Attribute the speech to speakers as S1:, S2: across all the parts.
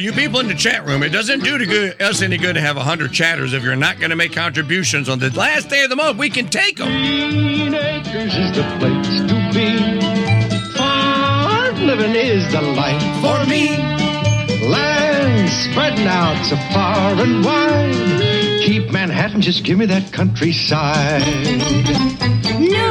S1: you people in the chat room, it doesn't do to good, us any good to have 100 chatters if you're not going to make contributions on the last day of the month. We can take them.
S2: Green Acres is the place to be. Farm living is the life for me. Land spreading out so far and wide. Keep Manhattan, just give me that countryside.
S3: New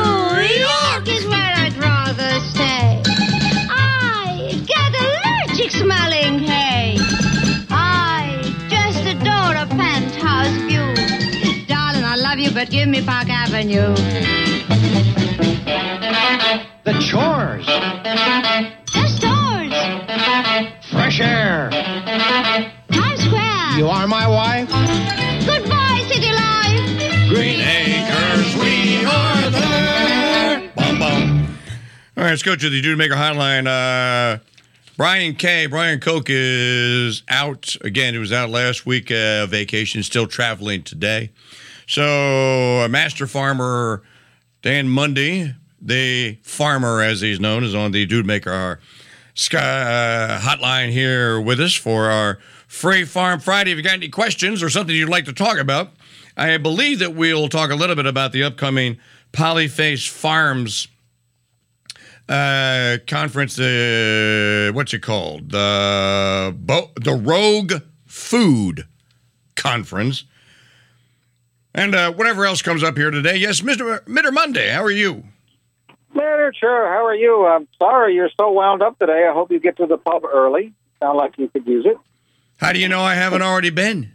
S3: Darling, I love you, but give me Park Avenue.
S2: The chores,
S3: The stores,
S2: fresh air.
S3: Times Square.
S2: You are my wife.
S3: Goodbye, city life.
S1: Green Acres, we are there. Bum, bum. All right, let's go to the Dude Maker Hotline. Uh, Brian K. Brian Koch is out again. He was out last week, uh, vacation, still traveling today. So, uh, Master Farmer Dan Mundy, the farmer as he's known, is on the Dude Maker Sky uh, hotline here with us for our Free Farm Friday. If you got any questions or something you'd like to talk about, I believe that we'll talk a little bit about the upcoming Polyface Farms uh, conference. Uh, what's it called? The Bo- the Rogue Food Conference, and uh, whatever else comes up here today. Yes, Mister Mitter Monday. How are you?
S4: Later, sure. How are you? I'm sorry you're so wound up today. I hope you get to the pub early. Sound like you could use it.
S1: How do you know I haven't already been?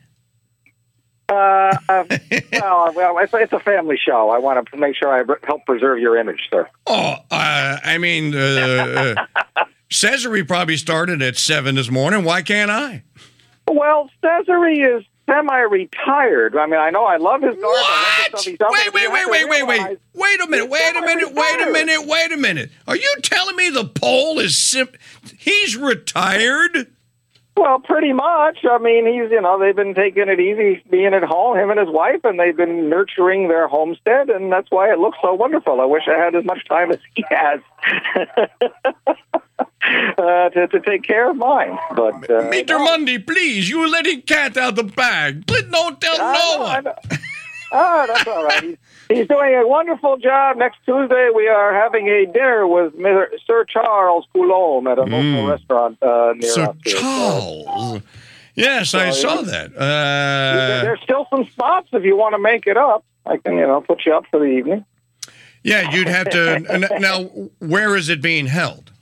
S4: Uh, uh, well, well, it's, it's a family show. I want to make sure I help preserve your image, sir.
S1: Oh, uh, I mean, uh, uh, Cesare probably started at seven this morning. Why can't I?
S4: Well, Cesare is semi-retired. I mean, I know I love his garden. I love the
S1: What?
S4: stuff he's done,
S1: Wait,
S4: but
S1: wait, wait, wait, wait, wait. Wait a minute, wait a minute, wait a minute, wait a minute. Are you telling me the pole is sim- he's retired?
S4: Well, pretty much. I mean, he's you know they've been taking it easy, being at home, him and his wife, and they've been nurturing their homestead, and that's why it looks so wonderful. I wish I had as much time as he has uh, to to take care of mine. But uh,
S1: Meter Monday, please. You are letting cat out the bag. Please don't tell
S4: I
S1: no
S4: know,
S1: one.
S4: Ah, that's all right. He's, he's doing a wonderful job. Next Tuesday, we are having a dinner with. Sir Charles Coulomb at a local restaurant uh, near
S1: Sir
S4: us. So,
S1: Charles. Yes, I saw that. Uh,
S4: there's still some spots if you want to make it up. I can, you know, put you up for the evening.
S1: yeah, you'd have to. Now, where is it being held?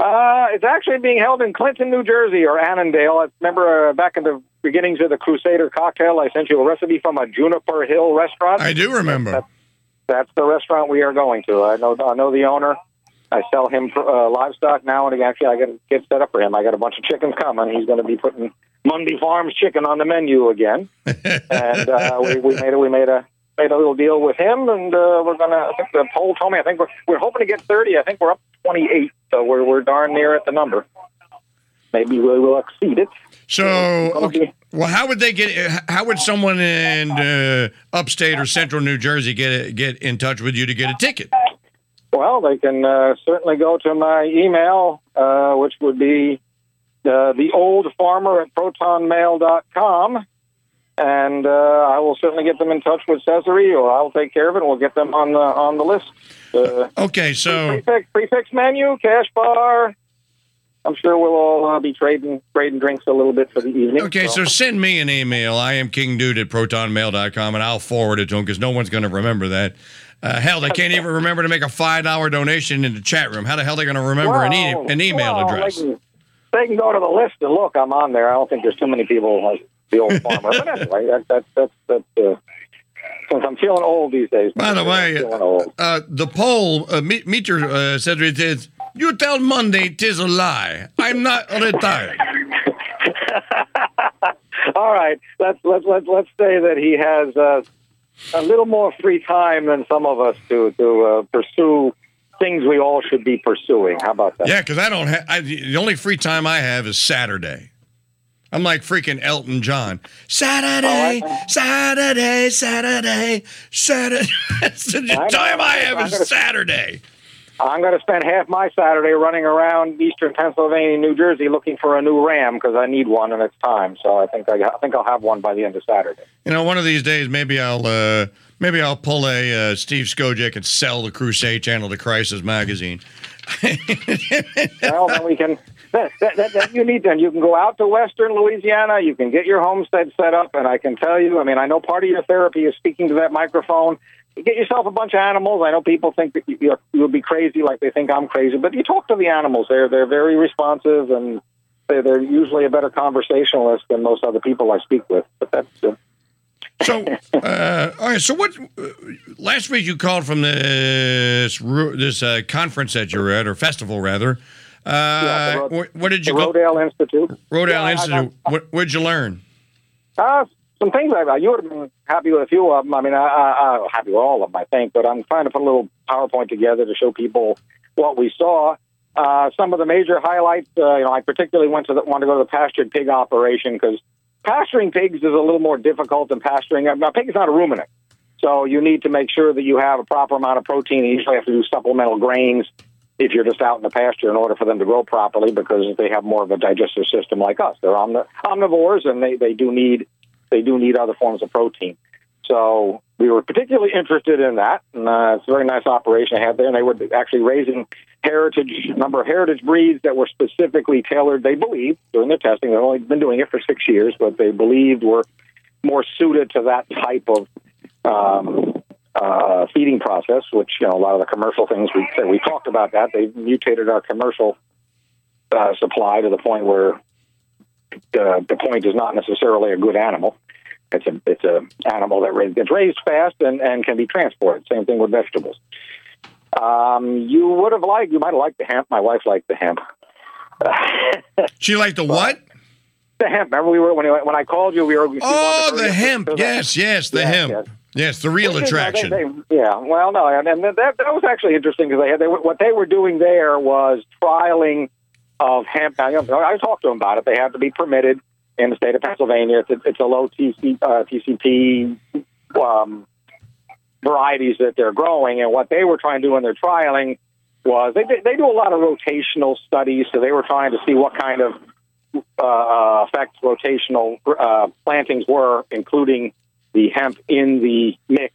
S4: Uh, it's actually being held in Clinton, New Jersey, or Annandale. I remember uh, back in the beginnings of the Crusader cocktail, I sent you a recipe from a Juniper Hill restaurant.
S1: I do remember.
S4: That's the restaurant we are going to. I know I know the owner. I sell him uh, livestock now, and again. actually, I got to get set up for him. I got a bunch of chickens coming. He's going to be putting Mundy Farms chicken on the menu again, and uh, we, we made a we made a made a little deal with him, and uh, we're going to. I think the poll told me. I think we're we're hoping to get thirty. I think we're up twenty eight, so we're we're darn near at the number. Maybe we will exceed it.
S1: So, okay. well, how would they get? How would someone in uh, upstate or central New Jersey get get in touch with you to get a ticket?
S4: Well, they can uh, certainly go to my email, uh, which would be uh, the old farmer at protonmail.com. And uh, I will certainly get them in touch with Cesare, or I'll take care of it. and We'll get them on the on the list. Uh,
S1: okay, so
S4: prefix, prefix menu, cash bar. I'm sure we'll all uh, be trading trading drinks a little bit for the evening.
S1: Okay, so send me an email. I am kingdude at protonmail.com, and I'll forward it to him because no one's going to remember that. Uh, hell, they can't even remember to make a five dollar donation in the chat room. How the hell are they going to remember an, e- an email
S4: well,
S1: address?
S4: They can, they can go to the list and look. I'm on there. I don't think there's too many people like the old farmer. but anyway, that, that, that's that's uh, since I'm feeling old these days.
S1: By the way, uh, the poll, uh, me- Meter uh, said it is, you tell Monday tis a lie. I'm not retired.
S4: All right, let's let's let's let's say that he has uh, a little more free time than some of us to to uh, pursue things we all should be pursuing. How about that?
S1: Yeah, because I don't have, the only free time I have is Saturday. I'm like freaking Elton John. Saturday, Saturday, Saturday, Saturday. That's the
S4: I
S1: time I have is Saturday.
S4: I'm going to spend half my Saturday running around eastern Pennsylvania, New Jersey, looking for a new Ram because I need one and it's time. So I think I, I think I'll have one by the end of Saturday.
S1: You know, one of these days, maybe I'll uh, maybe I'll pull a uh, Steve Skojec and sell the Crusade channel to Crisis Magazine.
S4: well, then we can. That, that, that, that you need then you can go out to Western Louisiana. You can get your homestead set up, and I can tell you. I mean, I know part of your therapy is speaking to that microphone. Get yourself a bunch of animals. I know people think that you, you're, you'll be crazy, like they think I'm crazy, but you talk to the animals. They're they're very responsive, and they're, they're usually a better conversationalist than most other people I speak with. But that's. Uh,
S1: So, uh, all right. So, what? Uh, last week you called from this this uh, conference that you're at, or festival rather. Uh,
S4: Yeah,
S1: what, what did you go?
S4: Rodale Institute.
S1: Rodale
S4: Yeah, I- I-
S1: Institute. what what'd you learn?
S4: Uh, some things I you would have been happy with a few of them. I mean, I, I, I'm happy with all of them, I think, but I'm trying to put a little PowerPoint together to show people what we saw. Uh, some of the major highlights, uh, you know, I particularly went to the, want to go to the pastured pig operation because pasturing pigs is a little more difficult than pasturing. Now, pig is not a ruminant, so you need to make sure that you have a proper amount of protein. You usually have to do supplemental grains if you're just out in the pasture in order for them to grow properly because they have more of a digestive system like us. They're omnivores and they, they do need they do need other forms of protein. So we were particularly interested in that, and uh, it's a very nice operation I had there. And they were actually raising heritage number of heritage breeds that were specifically tailored. They believed during their testing, they've only been doing it for six years, but they believed were more suited to that type of um, uh, feeding process. Which you know, a lot of the commercial things we we talked about that they mutated our commercial uh, supply to the point where the the point is not necessarily a good animal. It's a it's a animal that gets raised fast and, and can be transported. Same thing with vegetables. Um, you would have liked you might have liked the hemp. My wife liked the hemp.
S1: She liked the what?
S4: the hemp. Remember we were when I, when I called you. We were. we
S1: Oh, the hemp. Yes, yes, the hemp.
S4: yes.
S1: Yes, the real
S4: Well,
S1: attraction.
S4: they- they- yeah, well, no, and, and that that was actually interesting because they had they, what they were doing there was trialing of hemp. I talked to them about it. They have to be permitted in the state of Pennsylvania. It's a, it's a low TC, uh, TCP um, varieties that they're growing, and what they were trying to do in their trialing was they they do a lot of rotational studies. So they were trying to see what kind of uh, effects rotational uh, plantings were, including the hemp in the mix.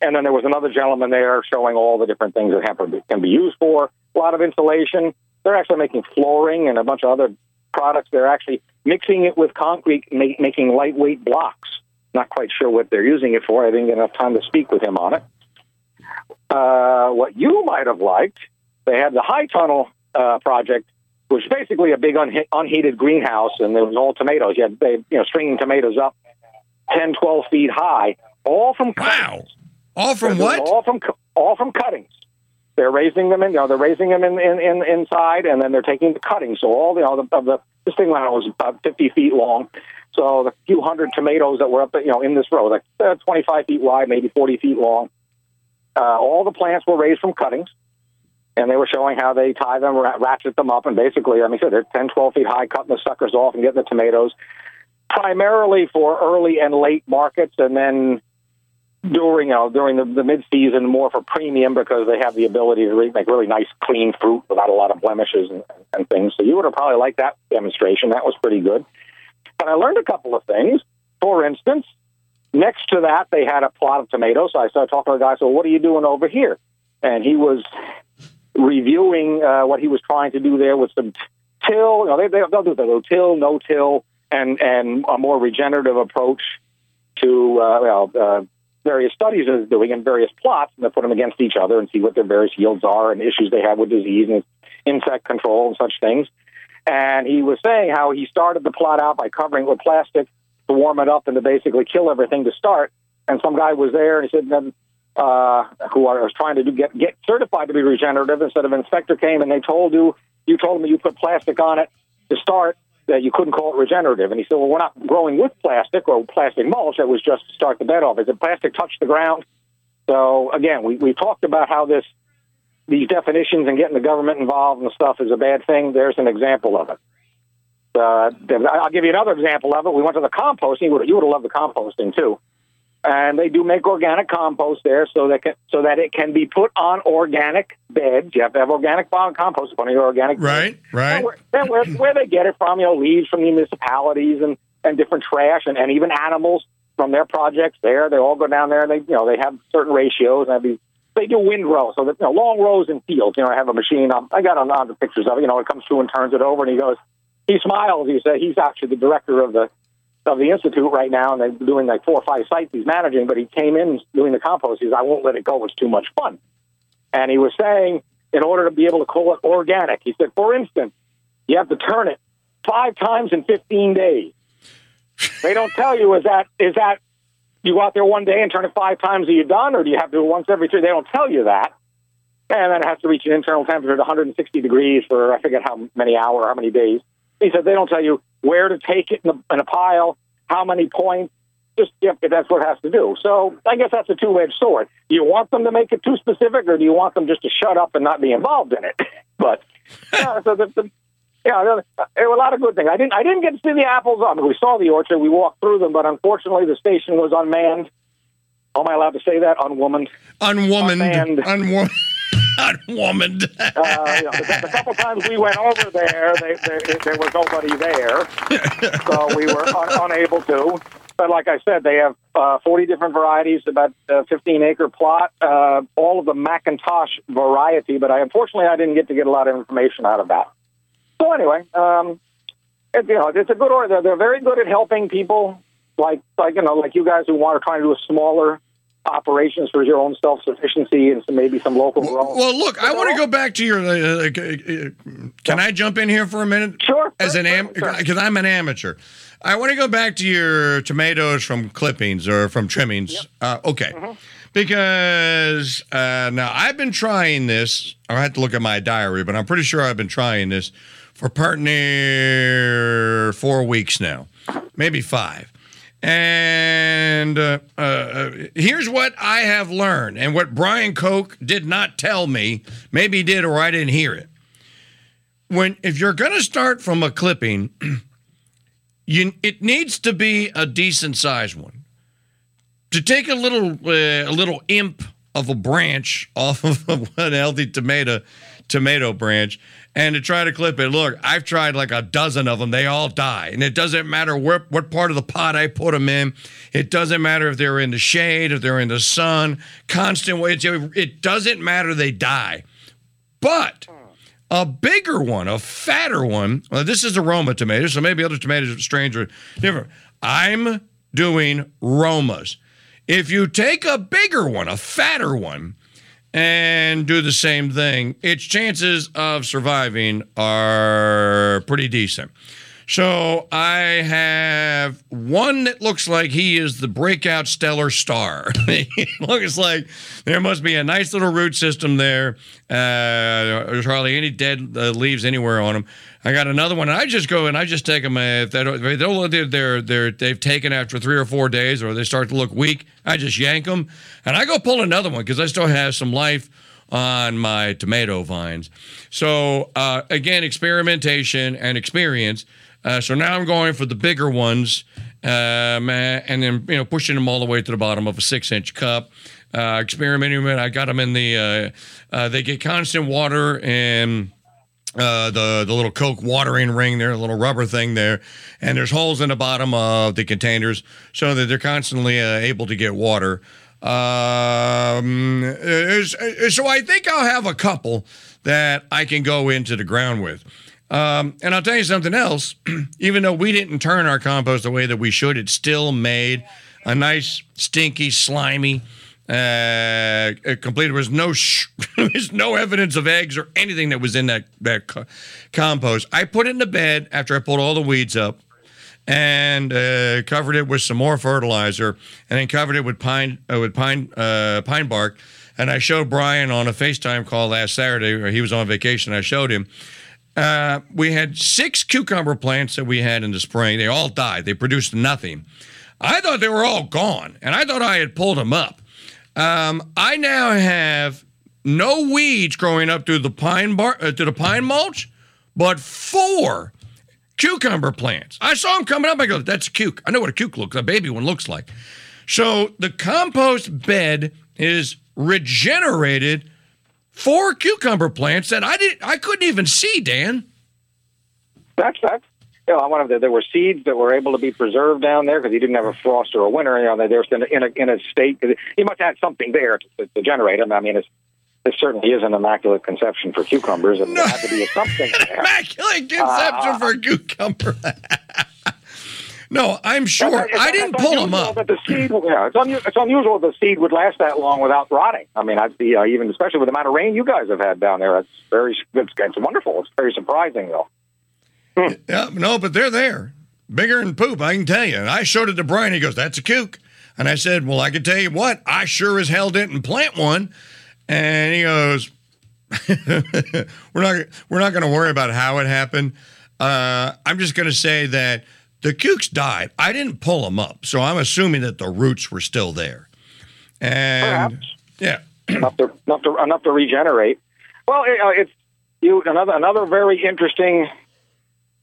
S4: And then there was another gentleman there showing all the different things that hemp can be used for. A lot of insulation. They're actually making flooring and a bunch of other products. They're actually mixing it with concrete, ma- making lightweight blocks. Not quite sure what they're using it for. I didn't get enough time to speak with him on it. Uh, what you might have liked, they had the High Tunnel uh, project, which is basically a big unhe- unheated greenhouse, and it was all tomatoes. You had they, you know stringing tomatoes up 10, 12 feet high, all from
S1: Wow. All from what?
S4: All from all from cuttings. They're raising them in, you know, they're raising them in, in, in inside, and then they're taking the cuttings. So all the, you know, the, of the this thing was about 50 feet long. So the few hundred tomatoes that were up, you know, in this row, like uh, 25 feet wide, maybe 40 feet long. Uh, all the plants were raised from cuttings, and they were showing how they tie them, ratchet them up, and basically, I mean, so they're 10, 12 feet high, cutting the suckers off and getting the tomatoes, primarily for early and late markets, and then during know during the, the mid season more for premium because they have the ability to re- make really nice clean fruit without a lot of blemishes and, and things. So you would have probably liked that demonstration. That was pretty good. But I learned a couple of things. For instance, next to that they had a plot of tomatoes. So I started talking to the guy. So what are you doing over here? And he was reviewing uh, what he was trying to do there with some till. You know, they, they, they'll do the no till, no till, and and a more regenerative approach to uh, well. Uh, various studies is doing in various plots and they put them against each other and see what their various yields are and issues they have with disease and insect control and such things. And he was saying how he started the plot out by covering it with plastic to warm it up and to basically kill everything to start. And some guy was there and he said, then, uh, who I was trying to do, get, get certified to be regenerative instead of an inspector came and they told you, you told me you put plastic on it to start that you couldn't call it regenerative. And he said, well, we're not growing with plastic or plastic mulch. That was just to start the bed off. Is it plastic touch the ground? So again, we, we talked about how this, these definitions and getting the government involved and stuff is a bad thing. There's an example of it. Uh, I'll give you another example of it. We went to the composting. You would, you would have loved the composting too. And they do make organic compost there, so that can, so that it can be put on organic beds. You have to have organic compost upon your organic
S1: right,
S4: beds.
S1: right.
S4: And where, where, where they get it from, you know, leaves from the municipalities and, and different trash and, and even animals from their projects there. They all go down there and they, you know, they have certain ratios and have these, they do windrow, so that, you know, long rows in fields. You know, I have a machine. Um, I got a lot of pictures of it. You know, it comes through and turns it over and he goes, he smiles. He said he's actually the director of the of the institute right now, and they're doing like four or five sites he's managing. But he came in doing the compost. He says, "I won't let it go. It's too much fun." And he was saying, in order to be able to call it organic, he said, for instance, you have to turn it five times in 15 days. they don't tell you is that is that you go out there one day and turn it five times, are you done, or do you have to do it once every three? They don't tell you that. And then it has to reach an internal temperature of 160 degrees for I forget how many hours, how many days. He said they don't tell you where to take it in a, in a pile, how many points. Just yep, that's what it has to do. So I guess that's a two-edged sword. Do you want them to make it too specific, or do you want them just to shut up and not be involved in it? but yeah, so the, the, yeah, there were a lot of good things. I didn't I didn't get to see the apples. I mean, we saw the orchard, we walked through them, but unfortunately the station was unmanned. Am I allowed to say that? Unwomaned.
S1: Unwomaned. Unwomaned. Unwomaned.
S4: uh, you know, the, the, couple times we went over there, they, they, there was nobody there, so we were un- unable to. But like I said, they have uh, 40 different varieties, about a 15 acre plot, uh, all of the McIntosh variety. But I unfortunately I didn't get to get a lot of information out of that. So anyway, um, it, you know, it's a good order. They're, they're very good at helping people like like you know like you guys who want to try to do a smaller operations for your own self sufficiency and some, maybe some local growth.
S1: Well, look, I want to go back to your. Uh, uh, uh, can I jump in here for a minute?
S4: Sure.
S1: As an am, because I'm an amateur, I want to go back to your tomatoes from clippings or from trimmings.
S4: Yep.
S1: Uh, okay.
S4: Mm-hmm.
S1: Because uh, now I've been trying this. I have to look at my diary, but I'm pretty sure I've been trying this for part near four weeks now, maybe five. And uh, uh, here's what I have learned, and what Brian Koch did not tell me. Maybe he did, or I didn't hear it. When if you're going to start from a clipping, you it needs to be a decent sized one. To take a little uh, a little imp of a branch off of an healthy tomato tomato branch and to try to clip it. Look, I've tried like a dozen of them. They all die. And it doesn't matter what, what part of the pot I put them in. It doesn't matter if they're in the shade, if they're in the sun, constant weight. It doesn't matter. They die. But a bigger one, a fatter one, well, this is a Roma tomato, so maybe other tomato strains are different. I'm doing Romas. If you take a bigger one, a fatter one, and do the same thing, its chances of surviving are pretty decent. So I have one that looks like he is the breakout stellar star. looks like there must be a nice little root system there. Uh, there's hardly any dead uh, leaves anywhere on them. I got another one. And I just go and I just take them. Uh, if they don't, if they don't they're, they're, they're, they've taken after three or four days or they start to look weak, I just yank them. And I go pull another one because I still have some life on my tomato vines. So, uh, again, experimentation and experience. Uh, so now I'm going for the bigger ones, um, and then you know pushing them all the way to the bottom of a six-inch cup. Uh, experimenting with. I got them in the. Uh, they get constant water and. Uh, the the little Coke watering ring there, a little rubber thing there, and there's holes in the bottom of the containers so that they're constantly uh, able to get water. Um, so I think I'll have a couple that I can go into the ground with. Um, and I'll tell you something else. Even though we didn't turn our compost the way that we should, it still made a nice, stinky, slimy, uh, complete. There was no, sh- there was no evidence of eggs or anything that was in that that co- compost. I put it in the bed after I pulled all the weeds up, and uh, covered it with some more fertilizer, and then covered it with pine uh, with pine uh, pine bark. And I showed Brian on a FaceTime call last Saturday, he was on vacation. I showed him. Uh, we had six cucumber plants that we had in the spring. They all died. They produced nothing. I thought they were all gone, and I thought I had pulled them up. Um, I now have no weeds growing up through the pine bar uh, to the pine mulch, but four cucumber plants. I saw them coming up. I go, "That's a cuke." I know what a cuke looks, a baby one looks like. So the compost bed is regenerated for cucumber plants that I didn't, I couldn't even see, Dan.
S4: That's that's. You know, I wonder if there were seeds that were able to be preserved down there because he didn't have a frost or a winter. You know, they were in a, in a, in a state. He must have had something there to, to generate them. I mean, it's this certainly is an immaculate conception for cucumbers, and
S1: No.
S4: there had to be something there.
S1: Immaculate conception uh, for cucumber. no, I'm sure.
S4: It's-
S1: I didn't pull them up.
S4: That the seed, yeah, it's, unu- it's unusual the seed would last that long without rotting. I mean, I'd be uh, even, especially with the amount of rain you guys have had down there. It's very, it's, it's wonderful. It's very surprising, though.
S1: Yeah, no, but they're there. Bigger than poop, I can tell you. And I showed it to Brian. He goes, That's a cuke. And I said, Well, I can tell you what, I sure as hell didn't plant one. And he goes, We're not we're not gonna worry about how it happened. Uh, I'm just gonna say that the cukes died. I didn't pull them up, so I'm assuming that the roots were still there. And
S4: Perhaps.
S1: yeah.
S4: enough to enough to enough to regenerate. Well, it, uh, it's you another another very interesting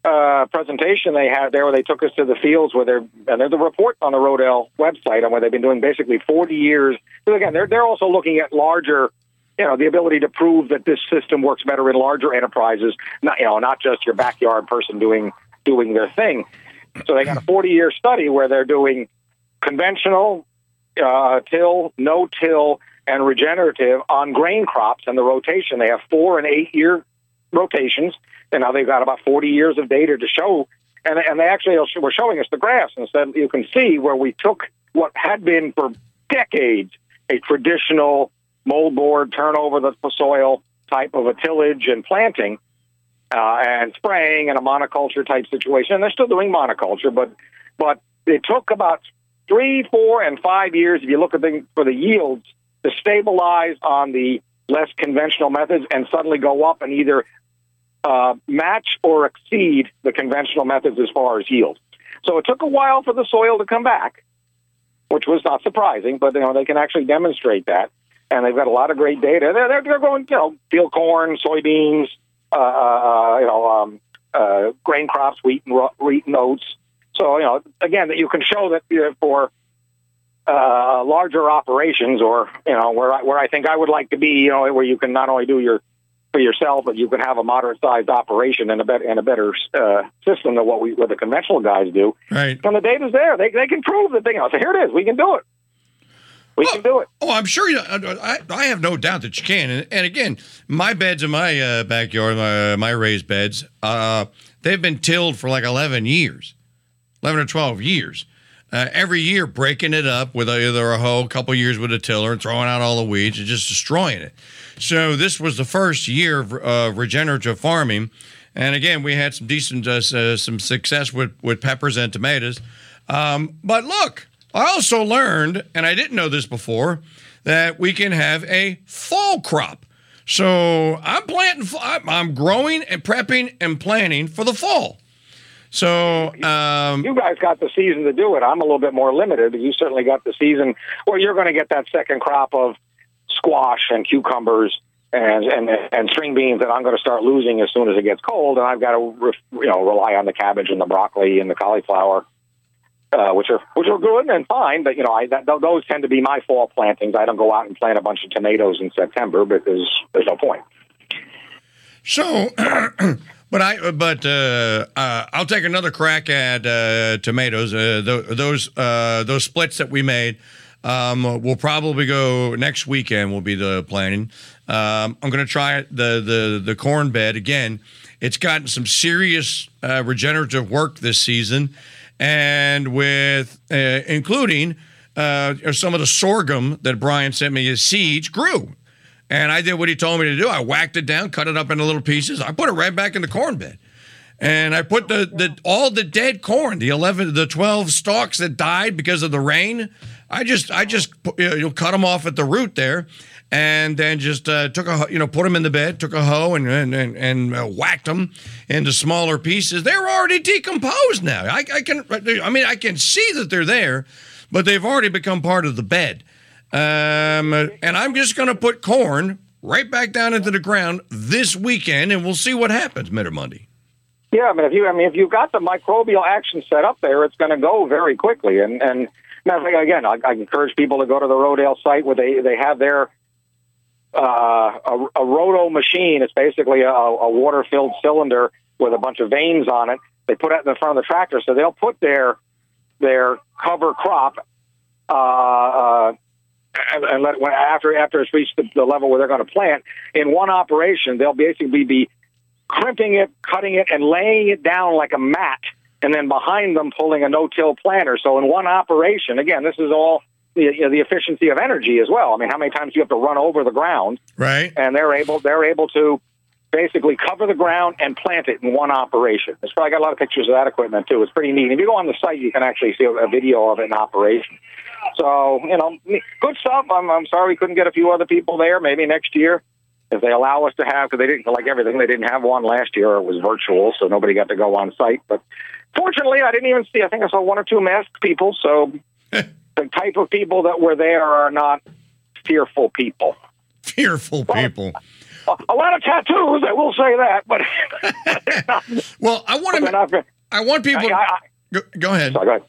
S4: uh, presentation they had there, where they took us to the fields where they're and there's a report on the Rodale website on where they've been doing basically 40 years. So again, they're they're also looking at larger. You know the ability to prove that this system works better in larger enterprises, not you know not just your backyard person doing doing their thing. So they got a 40 year study where they're doing conventional uh, till, no till, and regenerative on grain crops and the rotation. They have four and eight year rotations, and now they've got about 40 years of data to show. And, and they actually were showing us the graphs and said you can see where we took what had been for decades a traditional moldboard turnover the soil type of a tillage and planting uh, and spraying and a monoculture type situation. And they're still doing monoculture, but but it took about three, four, and five years if you look at the for the yields to stabilize on the less conventional methods and suddenly go up and either uh, match or exceed the conventional methods as far as yield. So it took a while for the soil to come back, which was not surprising, but you know they can actually demonstrate that, and they've got a lot of great data. They're they're, they're going you know field corn, soybeans, uh, uh, you know um, uh, grain crops, wheat and ro- wheat and oats. So you know again that you can show that you know, for uh, larger operations, or you know where I, where I think I would like to be, you know, where you can not only do your for yourself, but you can have a moderate sized operation and a better and a better uh, system than what we what the conventional guys do.
S1: Right.
S4: And the data's there; they they can prove the thing. I say, here it is. We can do it. We can do it.
S1: Oh, I'm sure you. I, I have no doubt that you can. And, and again, my beds in my uh, backyard, my, my raised beds, uh, they've been tilled for like 11 years, 11 or 12 years. Uh, every year, breaking it up with either a hoe, a couple years with a tiller, and throwing out all the weeds and just destroying it. So this was the first year of uh, regenerative farming, and again, we had some decent, uh, uh, some success with with peppers and tomatoes. Um, but look, I also learned, and I didn't know this before, that we can have a fall crop. So I'm planting, I'm growing and prepping and planning for the fall. So um,
S4: You guys got the season to do it. I'm a little bit more limited, but you certainly got the season where you're going to get that second crop of squash and cucumbers and and and string beans that I'm going to start losing as soon as it gets cold, and I've got to re- you know rely on the cabbage and the broccoli and the cauliflower, uh, which are which are good and fine, but you know I that, those tend to be my fall plantings. I don't go out and plant a bunch of tomatoes in September because there's no point.
S1: So, but I, but uh, uh, I'll take another crack at uh, tomatoes. Uh, th- those those splits that we made, um, will probably go next weekend. Will be the planning. Um, I'm going to try the the the corn bed again. It's gotten some serious regenerative work this season, and with uh, including uh, some of the sorghum that Brian sent me as seeds grew. And I did what he told me to do. I whacked it down, cut it up into little pieces. I put it right back in the corn bed. And I put the, the all the dead corn, the 11 the 12 stalks that died because of the rain. I just I just you know, you'll cut them off at the root there and then just uh, took a you know put them in the bed, took a hoe and and and, and uh, whacked them into smaller pieces. They're already decomposed now. I, I can I mean I can see that they're there, but they've already become part of the bed. Um, and I'm just going to put corn right back down into the ground this weekend, and we'll see what happens, Mitter Monday.
S4: Yeah, I mean, if you, I mean, if you've got the microbial action set up there, it's going to go very quickly. And and again, I, I encourage people to go to the Rodale site where they they have their uh, a, a roto machine. It's basically a, a water filled cylinder with a bunch of vanes on it. They put it in the front of the tractor, so they'll put their their cover crop uh, uh, and, and let when, after after it's reached the, the level where they're going to plant in one operation. They'll basically be crimping it, cutting it, and laying it down like a mat, and then behind them pulling a no-till planter. So in one operation, again, this is all the, you know, the efficiency of energy as well. I mean, how many times do you have to run over the ground?
S1: Right.
S4: and they're able they're able to basically cover the ground and plant it in one operation. It's probably got a lot of pictures of that equipment too. It's pretty neat. If you go on the site, you can actually see a, a video of it in operation. So you know, good stuff. I'm I'm sorry we couldn't get a few other people there. Maybe next year. If they allow us to have, because they didn't like everything, they didn't have one last year. It was virtual, so nobody got to go on site. But fortunately, I didn't even see. I think I saw one or two masked people. So the type of people that were there are not fearful people.
S1: Fearful people.
S4: A, a lot of tattoos, I will say that, but not,
S1: Well, I want to.
S4: not,
S1: I want people.
S4: I, I,
S1: Go, go ahead.
S4: sorry, go ahead.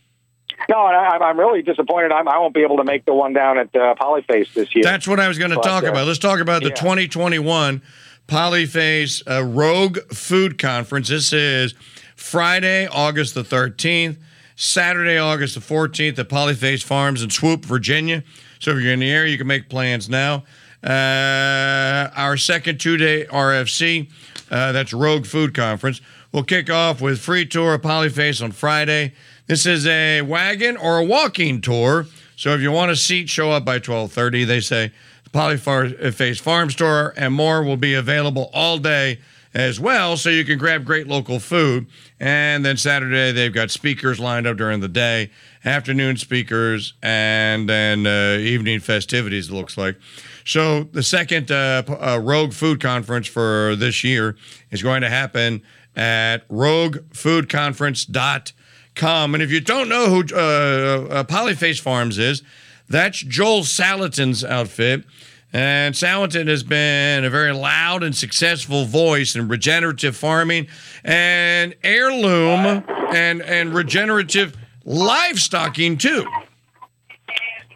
S4: No, I, I'm really disappointed. I'm, I won't be able to make the one down at uh, Polyface this year.
S1: That's what I was going to talk
S4: uh,
S1: about. Let's talk about the
S4: yeah.
S1: 2021 Polyface uh, Rogue Food Conference. This is Friday, August the 13th, Saturday, August the 14th at Polyface Farms in Swoope, Virginia. So if you're in the area, you can make plans now. Uh, our second two day RFC, uh, that's Rogue Food Conference, will kick off with free tour of Polyface on Friday. This is a wagon or a walking tour. So if you want a seat, show up by 1230. They say the Polyface Farm Store and more will be available all day as well, so you can grab great local food. And then Saturday, they've got speakers lined up during the day, afternoon speakers, and then uh, evening festivities, it looks like. So the second uh, uh, Rogue Food Conference for this year is going to happen at roguefoodconference.com. And if you don't know who uh, uh, Polyface Farms is, that's Joel Salatin's outfit. And Salatin has been a very loud and successful voice in regenerative farming and heirloom and, and regenerative livestocking, too.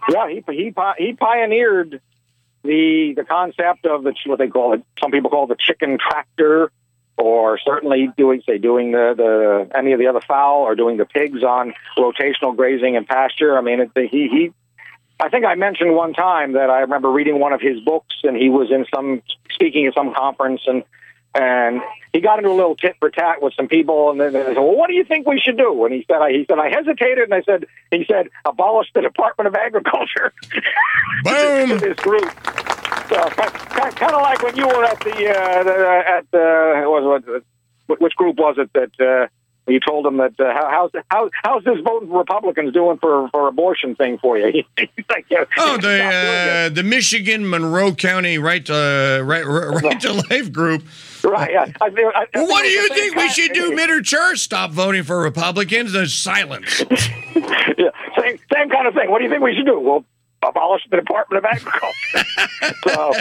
S4: yeah, he he he pioneered the the concept of the what they call it. Some people call it the chicken tractor, or certainly doing say doing the the any of the other fowl or doing the pigs on rotational grazing and pasture. I mean, it, he he. I think I mentioned one time that I remember reading one of his books, and he was in some speaking at some conference, and and he got into a little tit for tat with some people, and then they said, "Well, what do you think we should do?" And he said, "I he said I hesitated, and I said he said abolish the Department of Agriculture."
S1: Boom!
S4: this group. So kind, of like when you were at the, uh, the at the what was what, which group was it that uh, you told them that uh, how, how's how, how's this voting for Republicans doing for for abortion thing for you? He's like, yeah,
S1: Oh, the uh, the Michigan Monroe County right to right right to life group.
S4: right? Yeah. I, I, I
S1: Well, what do you think we should do, Mitter Church? Stop voting for Republicans. There's silence.
S4: yeah, same same kind of thing. What do you think we should do? Well, abolish the Department of Agriculture. so,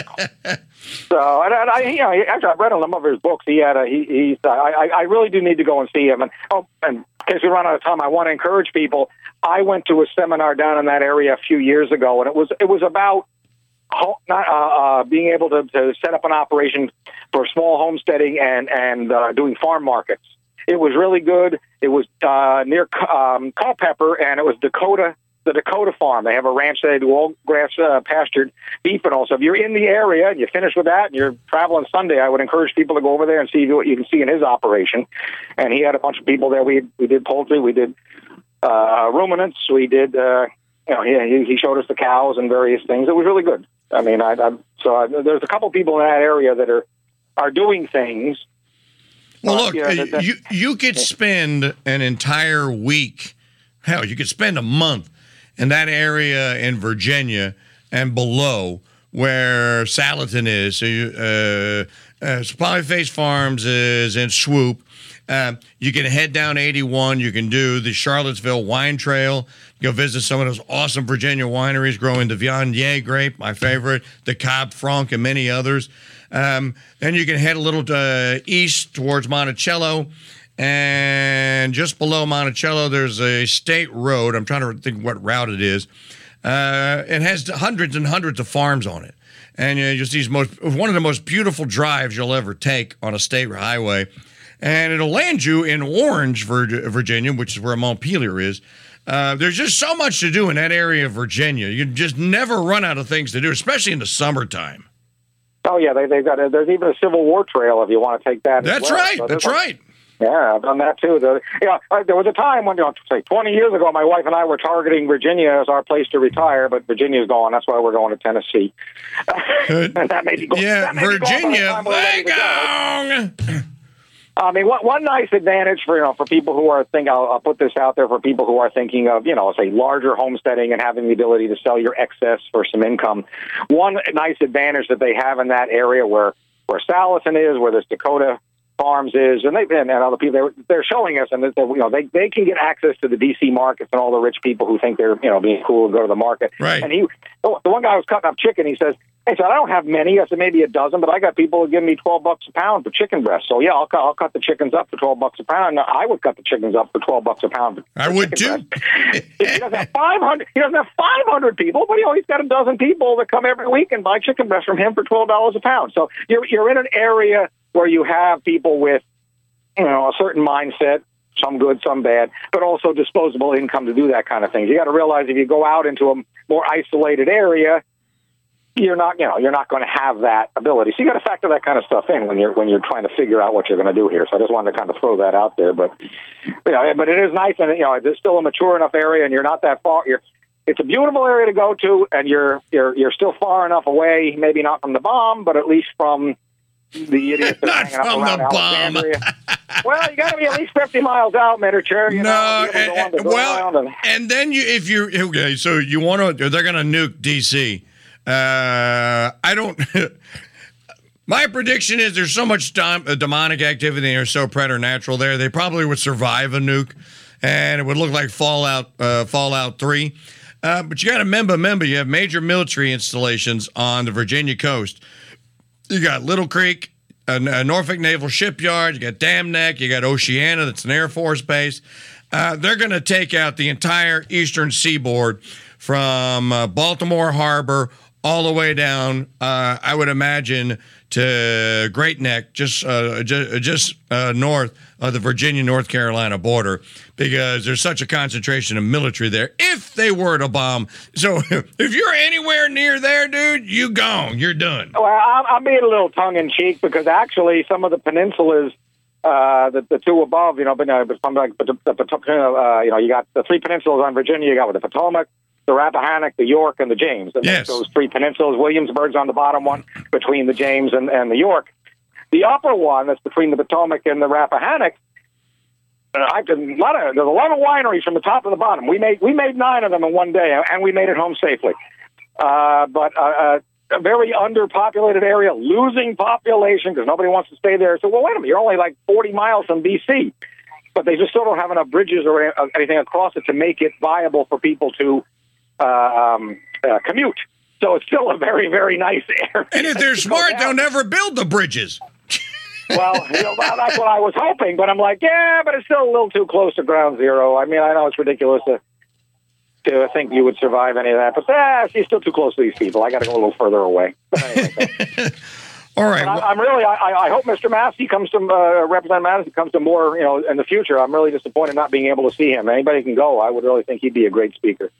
S4: so and, and I, you know, after I've read some of his books, he had a he. He's, I, I I really do need to go and see him. And oh, and in case we run out of time, I want to encourage people. I went to a seminar down in that area a few years ago, and it was it was about not uh, uh, being able to, to set up an operation for small homesteading and and uh, doing farm markets. It was really good. It was uh, near um, Culpeper, and it was Dakota, the Dakota farm. They have a ranch they do all grass uh, pastured beef and all. So if you're in the area and you finish with that and you're traveling Sunday, I would encourage people to go over there and see what you can see in his operation. And he had a bunch of people there. We we did poultry, we did uh, ruminants, we did. Uh, you know, he he showed us the cows and various things. It was really good. I mean, I, I so I, there's a couple people in that area that are are doing things.
S1: Well,
S4: Uh,
S1: look,
S4: that- that-
S1: you you could spend an entire week, hell, you could spend a month in that area in Virginia and below where Salatin is. So, you, uh, uh, Face Farms is in Swoope. Um, you can head down 81. You can do the Charlottesville Wine Trail. Go visit some of those awesome Virginia wineries growing the Viognier grape, my favorite, the Cab Franc, and many others. Um, then you can head a little uh, east towards Monticello and just below Monticello, there's a state road. I'm trying to think what route it is. Uh, it has hundreds and hundreds of farms on it, and you know, just these most one of the most beautiful drives you'll ever take on a state highway, and it'll land you in Orange, Virginia, which is where Montpelier is. Uh, there's just so much to do in that area of Virginia. You just never run out of things to do, especially in the summertime.
S4: Oh yeah, they they've got a, there's even a Civil War trail if you want to take that.
S1: That's
S4: well.
S1: right.
S4: So
S1: That's
S4: like-
S1: right.
S4: Yeah, I've done that too. The, yeah, uh, there was a time when, you know, say 20 years ago, my wife and I were targeting Virginia as our place to retire, but Virginia's gone. That's why we're going to Tennessee. and that may be go-
S1: Yeah,
S4: that may be gone by the
S1: Virginia,
S4: go. I mean, one, one nice advantage for you know for people who are think I'll, I'll put this out there for people who are thinking of you know say larger homesteading and having the ability to sell your excess for some income. One nice advantage that they have in that area where where Salatin is, where this Dakota Farms is, and they and, and other people they're, they're showing us, and that, you know they they can get access to the DC markets and all the rich people who think they're you know being cool and go to the market.
S1: Right.
S4: And he, the one guy was cutting up chicken. He says. Hey, so I don't have many. I said maybe a dozen, but I got people who give me twelve bucks a pound for chicken breast. So yeah, I'll cut. I'll cut the chickens up for twelve bucks a pound. Now, I would cut the chickens up for twelve bucks a pound.
S1: I would too.
S4: he doesn't have five hundred. He doesn't have five hundred people, but you know he's got a dozen people that come every week and buy chicken breast from him for twelve dollars a pound. So you're you're in an area where you have people with you know a certain mindset. Some good, some bad, but also disposable income to do that kind of thing. You got to realize if you go out into a more isolated area, you're not, you know, you're not going to have that ability. So you got to factor that kind of stuff in when you're when you're trying to figure out what you're going to do here. So I just wanted to kind of throw that out there. But you know, but it is nice, and you know, it's still a mature enough area, and you're not that far. You're it's a beautiful area to go to, and you're you're you're still far enough away, maybe not from the bomb, but at least from the idiots
S1: Not from the bomb.
S4: Well, you got to be at least 50 miles out, Miniature. You
S1: No,
S4: know,
S1: and- and- well,
S4: and-
S1: and then you, if you okay, so you want to, they're going to nuke DC. Uh, I don't. My prediction is there's so much dom- uh, demonic activity and so preternatural there. They probably would survive a nuke, and it would look like Fallout uh, Fallout Three. Uh, but you got to remember, remember, you have major military installations on the Virginia coast. You got Little Creek, a, uh, Norfolk Naval Shipyard. You got Dam Neck. You got Oceana. That's an Air Force base. Uh, they're going to take out the entire eastern seaboard from uh, Baltimore Harbor all the way down. Uh, I would imagine to Great Neck, just uh, ju- just uh, north of the Virginia North Carolina border, because there's such a concentration of military there. If they were to bomb, so if you're anywhere near there, dude, you gone. You're done.
S4: Well, I'm, I'm being a little tongue in cheek because actually some of the peninsulas, uh, the, the two above, you know, but, uh, but like the, the, the uh, you know, you got the three peninsulas on Virginia. You got with the Potomac, the Rappahannock, the York, and the James. And
S1: Yes.
S4: Those three peninsulas. Williamsburg's on the bottom one between the James and, and the York. The upper one that's between the Potomac and the Rappahannock. Uh, I can a lot of there's a lot of wineries from the top to the bottom. We made we made nine of them in one day, and we made it home safely. Uh, but uh, uh, a very underpopulated area, losing population because nobody wants to stay there. So, well, wait a minute, you're only like 40 miles from D.C., but they just still don't have enough bridges or anything across it to make it viable for people to um, uh, commute. So it's still a very, very nice area.
S1: And if they're smart, they'll never build the bridges.
S4: Well, you know, that- that's what I was hoping, but I'm like, yeah, but it's still a little too close to ground zero. I mean, I know it's ridiculous to to think you would survive any of that, but ah, she's still too close to these people. I got to go a little further away. Anyway,
S1: All right.
S4: I, I'm really, I, I- I hope Mr. Massie comes to uh, Representative Madison comes to more, you know, in the future. I'm really disappointed not being able to see him. Anybody can go. I would really think he'd be a great speaker.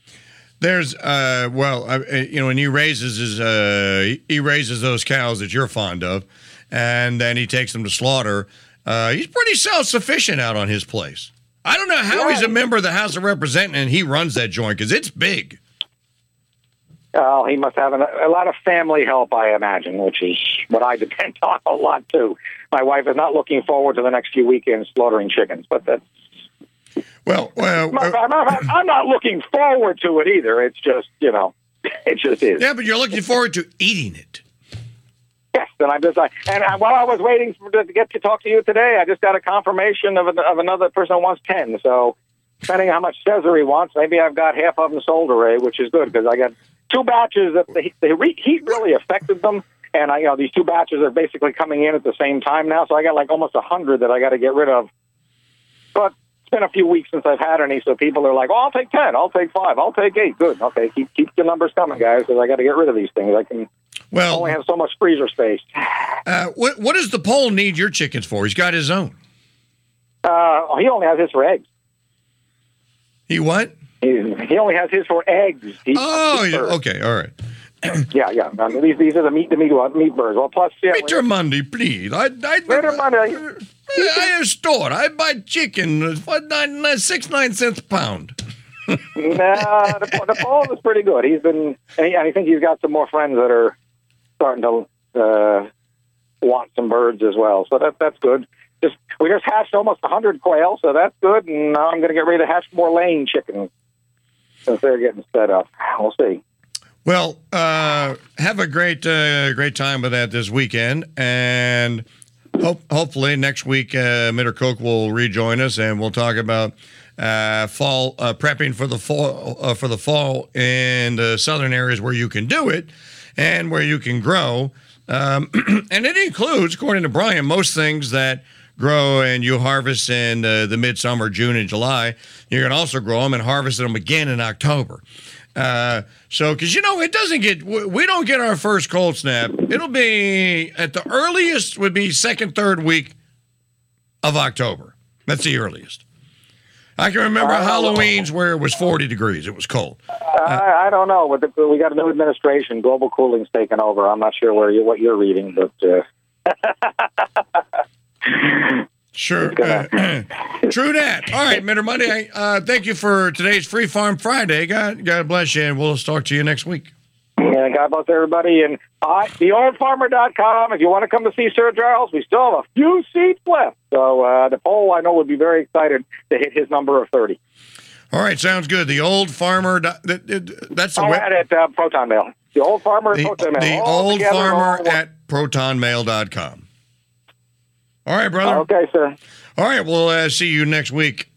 S1: There's, uh, well, uh, you know, and he raises his, uh, he raises those cows that you're fond of, and then he takes them to slaughter. Uh, he's pretty self-sufficient out on his place. I don't know how he's a member of the House of Representatives and he runs that joint because it's big.
S4: Uh, he must have an, a lot of family help, I imagine, which is what I depend on a lot too. My wife is not looking forward to the next few weekends slaughtering chickens, but that's
S1: Well, well,
S4: I'm,
S1: uh,
S4: I'm- I'm not looking forward to it either. It's just, you know, it just is.
S1: yeah, but you're looking forward to eating it.
S4: Yes, and I'm just like, and I, while I was waiting for, to get to talk to you today, I just got a confirmation of, an, of another person who wants ten. So, depending on how much Cesar he wants, maybe I've got half of them sold already, which is good because I got two batches that the, the re- heat really affected them, and I, you know, these two batches are basically coming in at the same time now. So I got like almost a hundred that I got to get rid of but been a few weeks since I've had any, so people are like, "Oh, I'll take ten, I'll take five, I'll take eight. Good, okay, keep keep the numbers coming, guys, because I got to get rid of these things. I can
S1: Well,
S4: only have so much freezer space.
S1: uh, what what does the pole need your chickens for? He's got his own.
S4: Uh, he only has his for eggs.
S1: He what?
S4: He, he only has his for eggs. He's
S1: Oh, yeah, okay, all right.
S4: yeah, yeah. I mean, these these are the meat the meat meat birds. Well, plus yeah,
S1: Mr. Monday, please. I, I,
S4: Mr. Monday.
S1: I store. I buy chicken for nine, nine, six, nine cents a pound.
S4: nah, the, the Paul is pretty good. He's been, and he- and I think he's got some more friends that are starting to uh, want some birds as well. So that that's good. Just we just hatched almost a hundred quail, so that's good. And now I'm going to get ready to hatch more laying chickens since they're getting set up. We'll see.
S1: Well, uh, have a great, uh, great time with that this weekend, and hope, hopefully next week uh, Mitter Coke will rejoin us, and we'll talk about uh, fall uh, prepping for the fall uh, for the fall in the southern areas where you can do it and where you can grow, um, and it includes, according to Brian, most things that grow and you harvest in uh, the midsummer, June and July. You can also grow them and harvest them again in October. Uh, so, because you know, it doesn't get, we don't get our first cold snap. It'll be at the earliest, would be second, third week of October. That's the earliest. I can remember
S4: Uh,
S1: Halloween's where it was 40 degrees. It was cold.
S4: I, I don't know. With the, we got a new administration. Global cooling's taken over. I'm not sure where you what you're reading, but uh,
S1: Sure.
S4: Gonna-
S1: Uh, true that. All right, Mitter Monday. Uh, thank you for today's Free Farm Friday. God, God bless you, and we'll talk to you next week.
S4: Yeah, God bless everybody. And uh, theoldfarmer.com. If you want to come to see Sir Charles, we still have a few seats left. So uh, the poll, I know, would be very excited to hit his number of 30.
S1: All right, sounds good. The old farmer. dot- that- that- That's the
S4: All
S1: web.
S4: right, at uh, Proton Mail. The old farmer at
S1: The,
S4: Proton Mail.
S1: the old farmer at protonmail.com. All right, brother.
S4: Okay, sir.
S1: All right, we'll uh, see you next week.